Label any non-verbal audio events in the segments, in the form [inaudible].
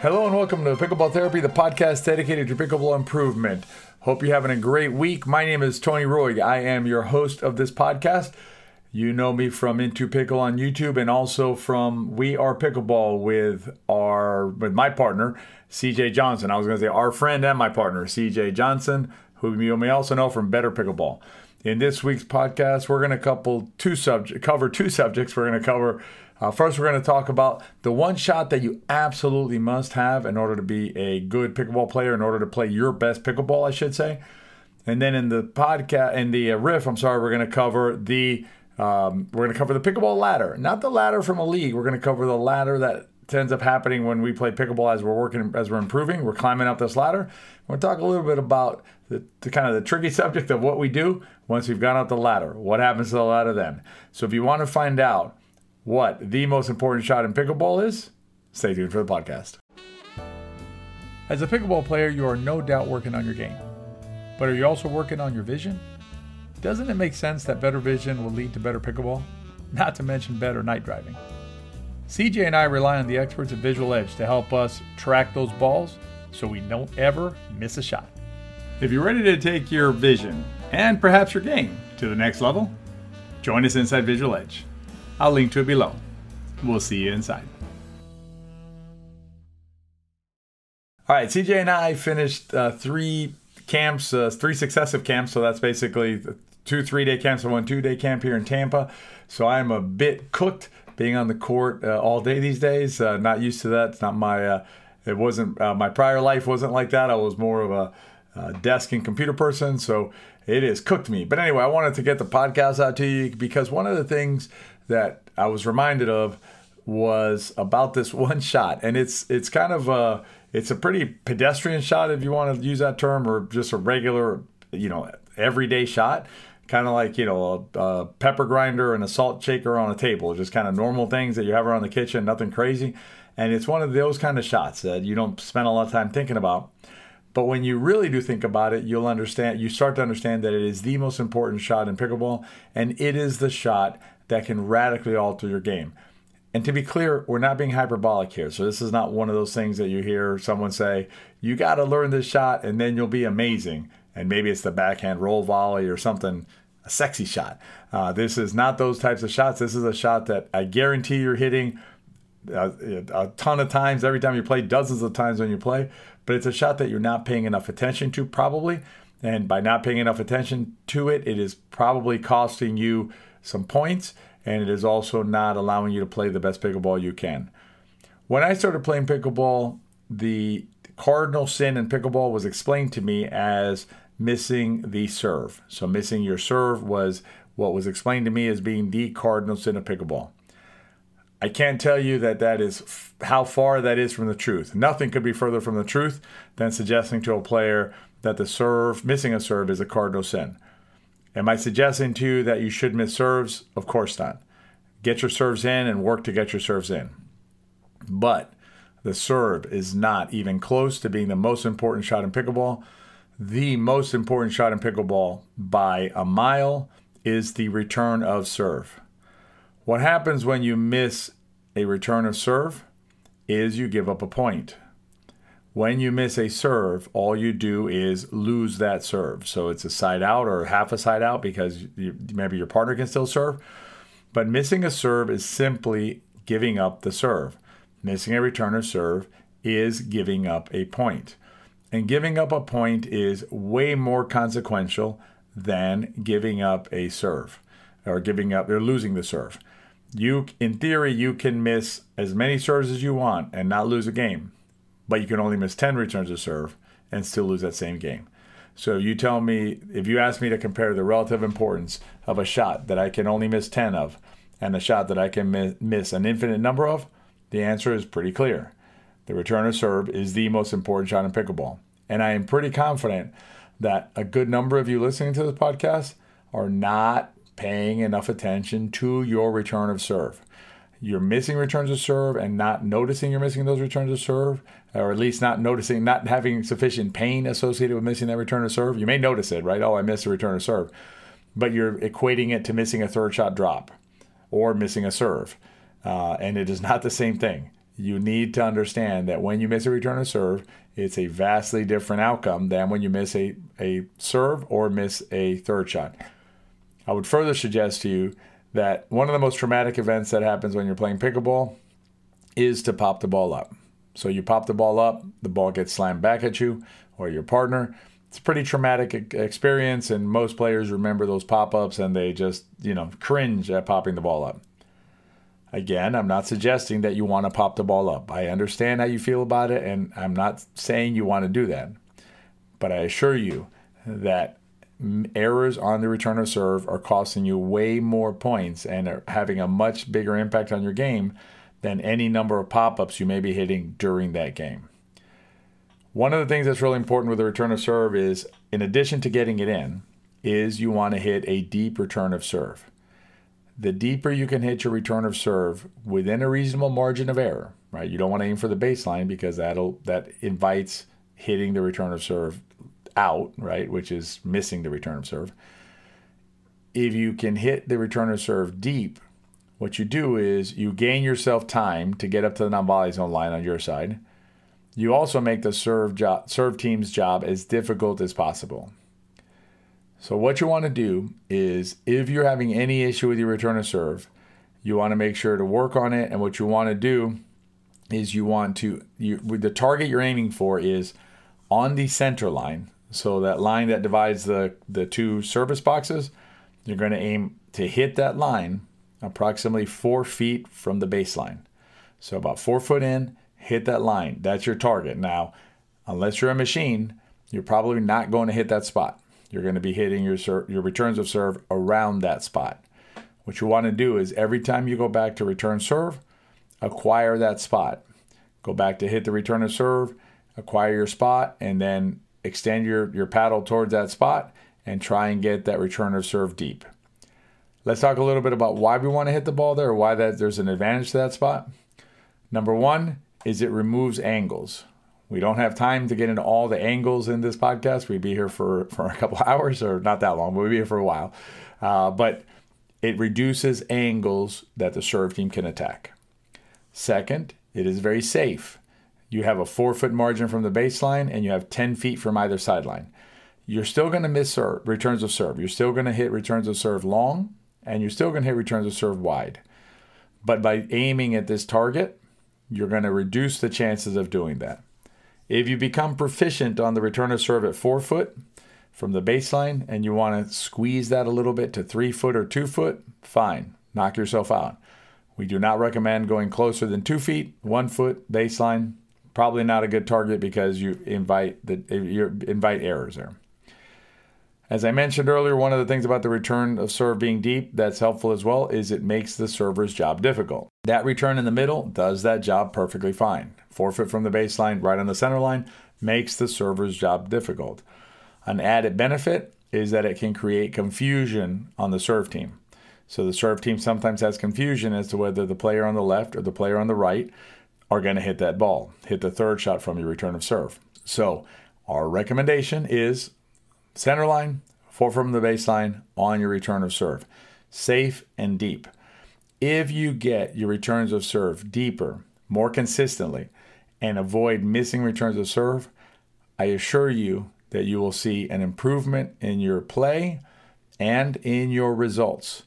Hello and welcome to Pickleball Therapy, the podcast dedicated to pickleball improvement. Hope you're having a great week. My name is Tony Roy. I am your host of this podcast. You know me from In2Pickle on YouTube and also from We Are Pickleball with our with my partner CJ Johnson. I was going to say our friend and my partner CJ Johnson, who you may also know from Better Pickleball. In this week's podcast, we're going to couple two subject cover two subjects. We're going to cover uh, first, we're going to talk about the one shot that you absolutely must have in order to be a good pickleball player, in order to play your best pickleball, I should say. And then in the podcast, in the uh, riff, I'm sorry, we're going to cover the um, we're going to cover the pickleball ladder, not the ladder from a league. We're going to cover the ladder that ends up happening when we play pickleball as we're working, as we're improving. We're climbing up this ladder. We'll talk a little bit about the, the, kind of the tricky [laughs] subject of what we do once we've gone up the ladder. What happens to the ladder then? So if you want to find out what the most important shot in pickleball is, stay tuned for the podcast. As a pickleball player, you are no doubt working on your game. But are you also working on your vision? Doesn't it make sense that better vision will lead to better pickleball? Not to mention better night driving. CJ and I rely on the experts at Visual Edge to help us track those balls so we don't ever miss a shot. If you're ready to take your vision and perhaps your game to the next level, join us inside Visual Edge. I'll link to it below. We'll see you inside. All right, CJ and I finished uh, three camps, uh, three successive camps. So that's basically two three day camps and one two day camp here in Tampa. So I'm a bit cooked being on the court uh, all day these days. Uh, not used to that. It's not my. Uh, it wasn't uh, my prior life wasn't like that. I was more of a desk and computer person. So it has cooked me. But anyway, I wanted to get the podcast out to you because one of the things that I was reminded of was about this [laughs] one shot, and it's it's kind of a it's a pretty pedestrian shot if you want to use that term, or just a regular you know everyday shot, kind of like you know a, a pepper grinder and a salt shaker on a table, just kind of normal things that you have around the kitchen, nothing crazy. And it's one of those kind of shots that you don't spend a lot of time thinking about. But when you really do think about it, you'll understand, you start to understand that it is the most important shot in pickleball, and it is the shot that can radically alter your game. And to be clear, we're not being hyperbolic here. So this is not one of those things that you hear someone say, you got to learn this shot and then you'll be amazing. And maybe it's the backhand roll volley or something, a sexy shot. Uh, this is not those types of shots. This is a shot that I guarantee you're hitting a, a ton of times every time you play, dozens of times when you play. But it's a shot that you're not paying enough attention to, probably. And by not paying enough attention to it, it is probably costing you some points, and it is also not allowing you to play the best pickleball you can. When I started playing pickleball, the cardinal sin in pickleball was explained to me as missing the serve. So, missing your serve was what was explained to me as being the cardinal sin of pickleball. I can't tell you that that is f- how far that is from the truth. Nothing could be further from the truth than suggesting to a player that the serve, missing a serve, is a cardinal sin. Am I suggesting to you that you should miss serves? Of course not. Get your serves in and work to get your serves in. But the serve is not even close to being the most important shot in pickleball. The most important shot in pickleball by a mile is the return of serve. What happens when you miss a return of serve is you give up a point. When you miss a serve, all you do is lose that serve. So it's a side out or half a side out because you, maybe your partner can still serve. But missing a serve is simply giving up the serve. Missing a return of serve is giving up a point. And giving up a point is way more consequential than giving up a serve or giving up or losing the serve. You in theory you can miss as many serves as you want and not lose a game but you can only miss 10 returns of serve and still lose that same game. So you tell me, if you ask me to compare the relative importance of a shot that I can only miss 10 of and a shot that I can miss an infinite number of, the answer is pretty clear. The return of serve is the most important shot in pickleball. And I am pretty confident that a good number of you listening to this podcast are not paying enough attention to your return of serve you're missing returns of serve and not noticing you're missing those returns of serve, or at least not noticing, not having sufficient pain associated with missing that return of serve. You may notice it, right? Oh, I missed a return of serve. But you're equating it to missing a third shot drop or missing a serve. Uh, and it is not the same thing. you need to understand that when you miss a return of serve, it's a vastly different outcome than when you miss a, a serve or miss a third shot. I would further suggest to you that one of the most traumatic events that happens when you're playing pickleball is to pop the ball up. So you pop the ball up, the ball gets slammed back at you or your partner. It's a pretty traumatic experience, and most players remember those pop ups and they just, you know, cringe at popping the ball up. Again, I'm not suggesting that you want to pop the ball up. I understand how you feel about it, and I'm not saying you want to do that. But I assure you that errors on the return of serve are costing you way more points and are having a much bigger impact on your game than any number of pop ups you may be hitting during that game. One of the things that's really important with the return of serve is, in addition to getting it in, is you want to hit a deep return of serve the deeper you can hit your return of serve within a reasonable margin of error, right? You don't want to aim for the baseline because that'll that invites hitting the return of serve out, right, which is missing the return of serve. If you can hit the return of serve deep, what you do is you gain yourself time to get up to the non-volley zone line on your side. You also make the serve job, serve team's job as difficult as possible. So what you want to do is if you're having any issue with your return of serve, you want to make sure to work on it. And what you want to do is you want to you the target you're aiming for is on the center line. So that line that divides the the two service boxes, you're going to aim to hit that line approximately four feet from the baseline. So about four foot in, hit that line. That's your target. Now, unless you're a machine, you're probably not going to hit that spot. You're going to be hitting your your returns of serve around that spot. What you want to do is every time you go back to return serve, acquire that spot. Go back to hit the return of serve, acquire your spot, and then extend your, your paddle towards that spot and try and get that return of serve deep. Let's talk a little bit about why we want to hit the ball there or why that there's an advantage to that spot. Number one is it removes angles. We don't have time to get into all the angles in this podcast. We'd be here for, for a couple [laughs] hours, or not that long, but we'd be here for a while. Uh, but it reduces angles that the serve team can attack. Second, it is very safe. You have a four foot margin from the baseline and you have 10 feet from either sideline. You're still going to miss serve, returns of serve. You're still going to hit returns of serve long and you're still going to hit returns of serve wide. But by aiming at this target, you're going to reduce the chances of doing that. If you become proficient on the return of serve at four foot from the baseline and you want to squeeze that a little bit to three foot or two foot, fine, knock yourself out. We do not recommend going closer than two feet, one foot baseline. Probably not a good target because you invite the you invite errors there. As I mentioned earlier, one of the things about the return of serve being deep that's helpful as well is it makes the server's job difficult. That return in the middle does that job perfectly fine. Four foot from the baseline, right on the center line, makes the server's job difficult. An added benefit is that it can create confusion on the serve team. So the serve team sometimes has confusion as to whether the player on the left or the player on the right are going to hit that ball, hit the third shot from your return of serve. So our recommendation is Center line, four from the baseline on your return of serve. Safe and deep. If you get your returns of serve deeper, more consistently, and avoid missing returns of serve, I assure you that you will see an improvement in your play and in your results.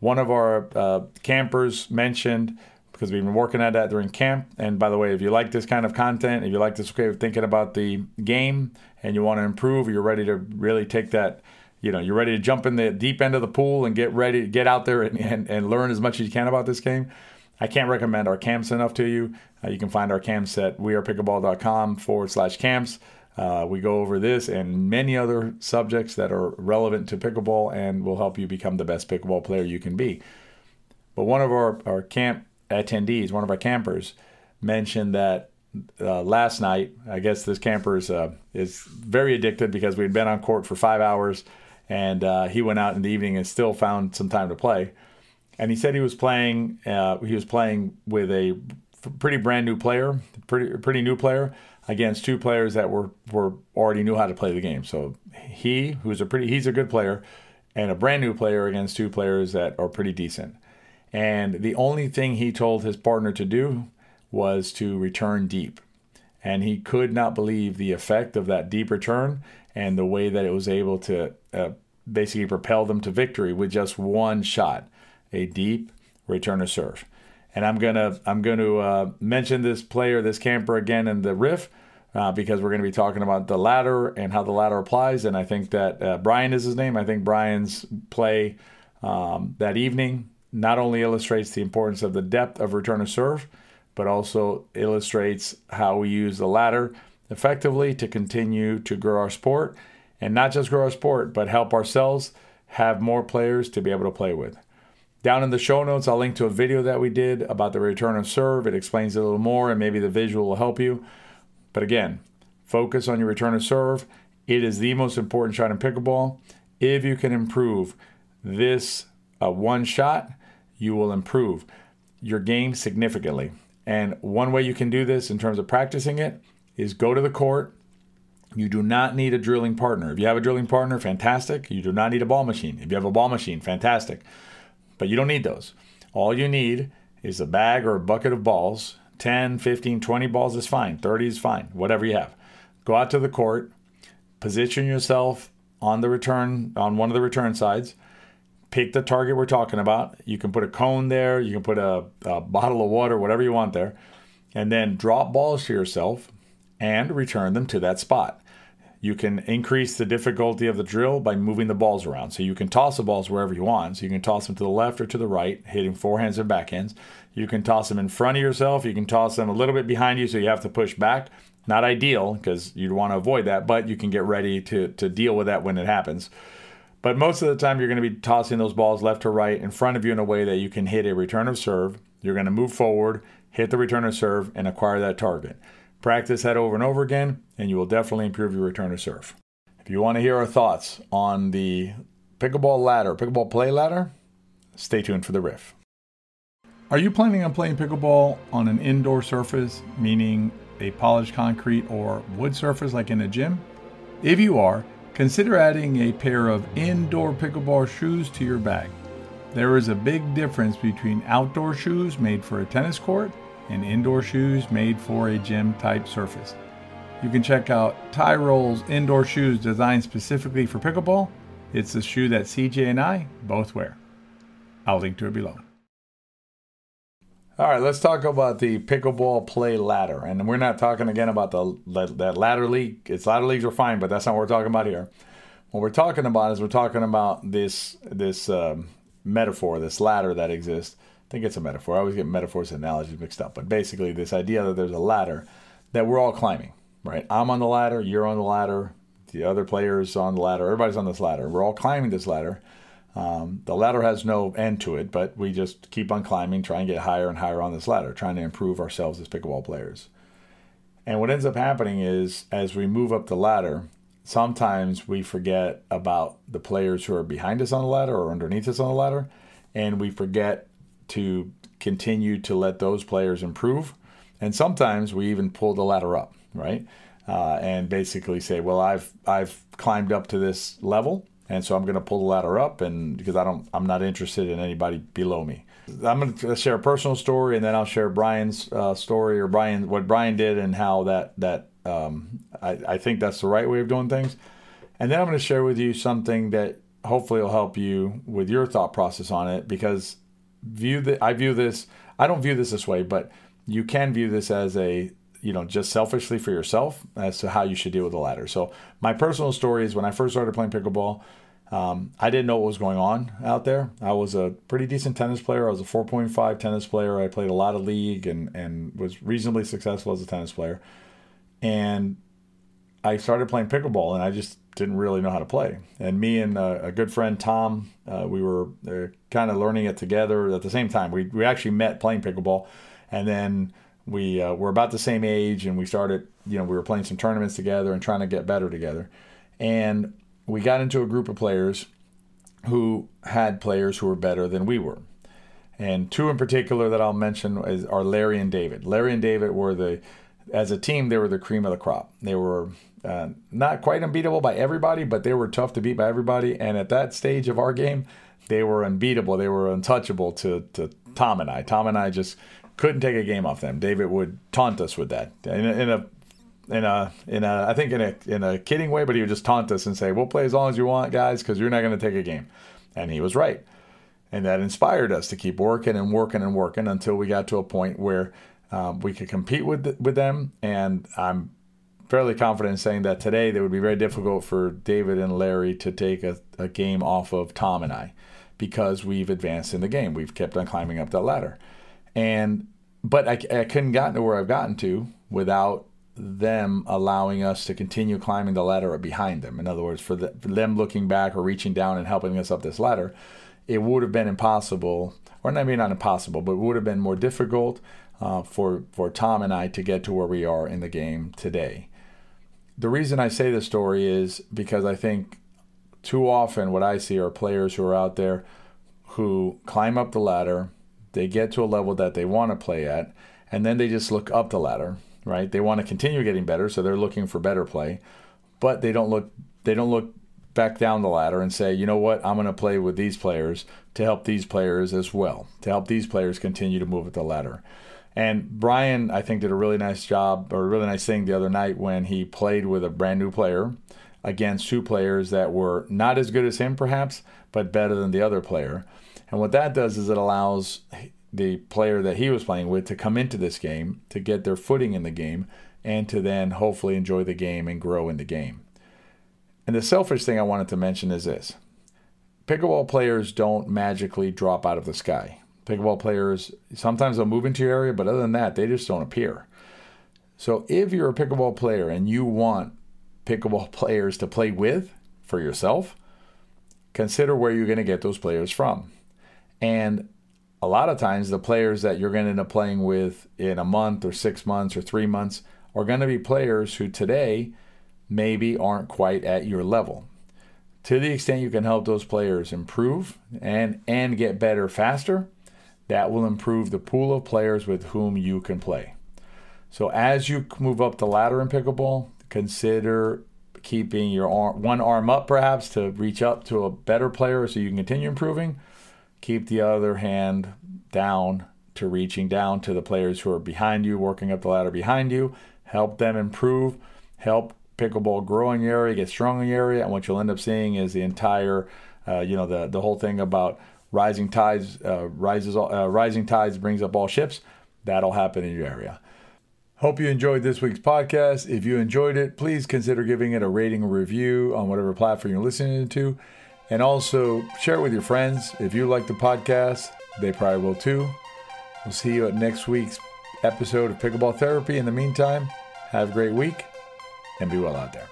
One of our uh, campers mentioned, because we've been working at that during camp. And by the way, if you like this kind of content, if you like this way of thinking about the game and you want to improve, you're ready to really take that, you know, you're ready to jump in the deep end of the pool and get ready to get out there and, and, and learn as much as you can about this game. I can't recommend our camps enough to you. Uh, you can find our camps at wearepickleball.com forward slash camps. Uh, we go over this and many other subjects that are relevant to pickleball and will help you become the best pickleball player you can be. But one of our, our camp attendees, one of our campers, mentioned that uh, last night. I guess this camper is, uh, is very addicted because we'd been on court for five hours, and uh, he went out in the evening and still found some time to play. And he said he was playing. Uh, he was playing with a pretty brand new player, pretty pretty new player, against two players that were were already knew how to play the game. So he, who's a pretty, he's a good player, and a brand new player against two players that are pretty decent. And the only thing he told his partner to do was to return deep. And he could not believe the effect of that deep return and the way that it was able to uh, basically propel them to victory with just one shot, a deep return to serve. And I'm gonna I'm to uh, mention this player, this camper again in the riff. Uh, because we're going to be talking about the ladder and how the ladder applies. And I think that uh, Brian is his name. I think Brian's play um, that evening not only illustrates the importance of the depth of return to serve, but also illustrates how we use the ladder effectively to continue to grow our sport and not just grow our sport, but help ourselves have more players to be able to play with. Down in the show notes, I'll link to a video that we did about the return of serve. It explains it a little more, and maybe the visual will help you. But again, focus on your return of serve. It is the most important shot in pickleball. If you can improve this uh, one shot, you will improve your game significantly. And one way you can do this in terms of practicing it is go to the court. You do not need a drilling partner. If you have a drilling partner, fantastic. You do not need a ball machine. If you have a ball machine, fantastic. But you don't need those. All you need is a bag or a bucket of balls. 10, 15, 20 balls is fine. 30 is fine. Whatever you have. Go out to the court, position yourself on the return on one of the return sides pick the target we're talking about. You can put a cone there, you can put a, a, bottle of water, whatever you want there, and then drop balls to yourself and return them to that spot. You can increase the difficulty of the drill by moving the balls around. So you can toss the balls wherever you want. So you can toss them to the left or to the right, hitting forehands and backhands. You can toss them in front of yourself. You can toss them a little bit behind you, so you have to push back. Not ideal because you'd want to avoid that, but you can get ready to, to deal with that when it happens. But most of the time, you're going to be tossing those balls left to right in front of you in a way that you can hit a return of serve. You're going to move forward, hit the return of serve, and acquire that target. Practice that over and over again, and you will definitely improve your return of serve. If you want to hear our thoughts on the pickleball ladder, pickleball play ladder, stay tuned for the riff. Are you planning on playing pickleball on an indoor surface, meaning a polished concrete or wood surface like in a gym? If you are, Consider adding a pair of indoor pickleball shoes to your bag. There is a big difference between outdoor shoes made for a tennis court and indoor shoes made for a gym type surface. You can check out Tyrol's indoor shoes designed specifically for pickleball. It's the shoe that CJ and I both wear. I'll link to it below. All right, let's talk about the pickleball play ladder. And we're not talking again about the that ladder league. It's ladder leagues are fine, but that's not what we're talking about here. What we're talking about is we're talking about this this um, metaphor, this ladder that exists. I think it's a metaphor. I always get metaphors and analogies mixed up, but basically this idea that there's a ladder that we're all climbing. Right? I'm on the ladder. You're on the ladder. The other players on the ladder. Everybody's on this ladder. We're all climbing this ladder um, the ladder has no end to it, but we just keep on climbing, trying to get higher and higher on this ladder, trying to improve ourselves as pickleball players. And what ends up happening is, as we move up the ladder, sometimes we forget about the players who are behind us on the ladder or underneath us on the ladder, and we forget to continue to let those players improve. And sometimes we even pull the ladder up, right? Uh, and basically say, well, I've I've climbed up to this level and so I'm going to pull the ladder up, and because I don't, I'm not interested in anybody below me. I'm going to share a personal story, and then I'll share Brian's uh, story or Brian what Brian did and how that that um, I, I think that's the right way of doing things. And then I'm going to share with you something that hopefully will help you with your thought process on it because view that I view this I don't view this this way, but you can view this as a you know just selfishly for yourself as to how you should deal with the ladder. So my personal story is when I first started playing pickleball, um, I didn't know what was going on out there. I was a pretty decent tennis player. I was a 4.5 tennis player. I played a lot of league and, and was reasonably successful as a tennis player. And I started playing pickleball and I just didn't really know how to play. And me and uh, a good friend, Tom, uh, we were uh, kind of learning it together at the same time. We, we actually met playing pickleball. And then we uh, were about the same age and we started, you know, we were playing some tournaments together and trying to get better together. And we got into a group of players who had players who were better than we were. And two in particular that I'll mention is, are Larry and David. Larry and David were the as a team, they were the cream of the crop. They were uh, not quite unbeatable by everybody, but they were tough to beat by everybody. And at that stage of our game, they were unbeatable. They were untouchable to, to Tom and I. Tom and I just couldn't take a game off them. David would taunt us with that in a, in a in a in a I think in a in a kidding way, but he would just taunt us and say, "We'll play as long as you want, guys, because you're not going to take a game." And he was right, and that inspired us to keep working and working and working until we got to a point where um, we could compete with with them. And I'm fairly confident in saying that today it would be very difficult for David and Larry to take a, a game off of Tom and I because we've advanced in the game. We've kept on climbing up that ladder, and but I, I couldn't gotten to where I've gotten to without them allowing us to continue climbing the ladder behind them. In other words, for, the, for them looking back or reaching down and helping us up this ladder, it would have been impossible, or maybe not impossible, but it would have been more difficult uh, for for Tom and I to get to where we are in the game today. The reason I say this story is because I think too often what I see are players who are out there who climb up the ladder, they get to a level that they want to play at, and then they just look up the ladder right? They want to continue getting better, so they're looking for better play, but they don't look they don't look back down the ladder and say, you know what, I'm going to play with these players to help these players as well, to help these players continue to move up the ladder. And Brian, I think, did a really nice job or a really nice thing the other night when he played with a brand new player against two players that were not as good as him, perhaps, but better than the other player. And what that does is it allows the player that he was playing with to come into this game, to get their footing in the game, and to then hopefully enjoy the game and grow in the game. And the selfish thing I wanted to mention is this pickleball players don't magically drop out of the sky. Pickleball players, sometimes they'll move into your area, but other than that, they just don't appear. So if you're a pickleball player and you want pickleball [laughs] players to play with for yourself, consider where you're going to get those players from. And a lot of times the players that you're going to end up playing with in a month or six months or three months are going to be players who today maybe aren't quite at your level. To the extent you can help those players improve and and get better faster, that will improve the pool of players with whom you can play. So as you move up the ladder in pickleball, consider keeping your arm, one arm up perhaps to reach up to a better player so you can continue improving keep the other hand down to reaching down to the players who are behind you, working up the ladder behind you, help them improve, help pickleball grow in your area, get strong in your area, and what you'll end up seeing is the entire, uh, you know, the the whole thing about rising tides uh, rises uh, rising tides brings up all ships. That'll happen in your area. Hope you enjoyed this week's podcast. If you enjoyed it, please consider giving it a rating or review on whatever platform you're listening to. And also share it with your friends. If you like the podcast, they probably will too. We'll see you at next week's episode of Pickleball Therapy. In the meantime, have a great week and be well out there.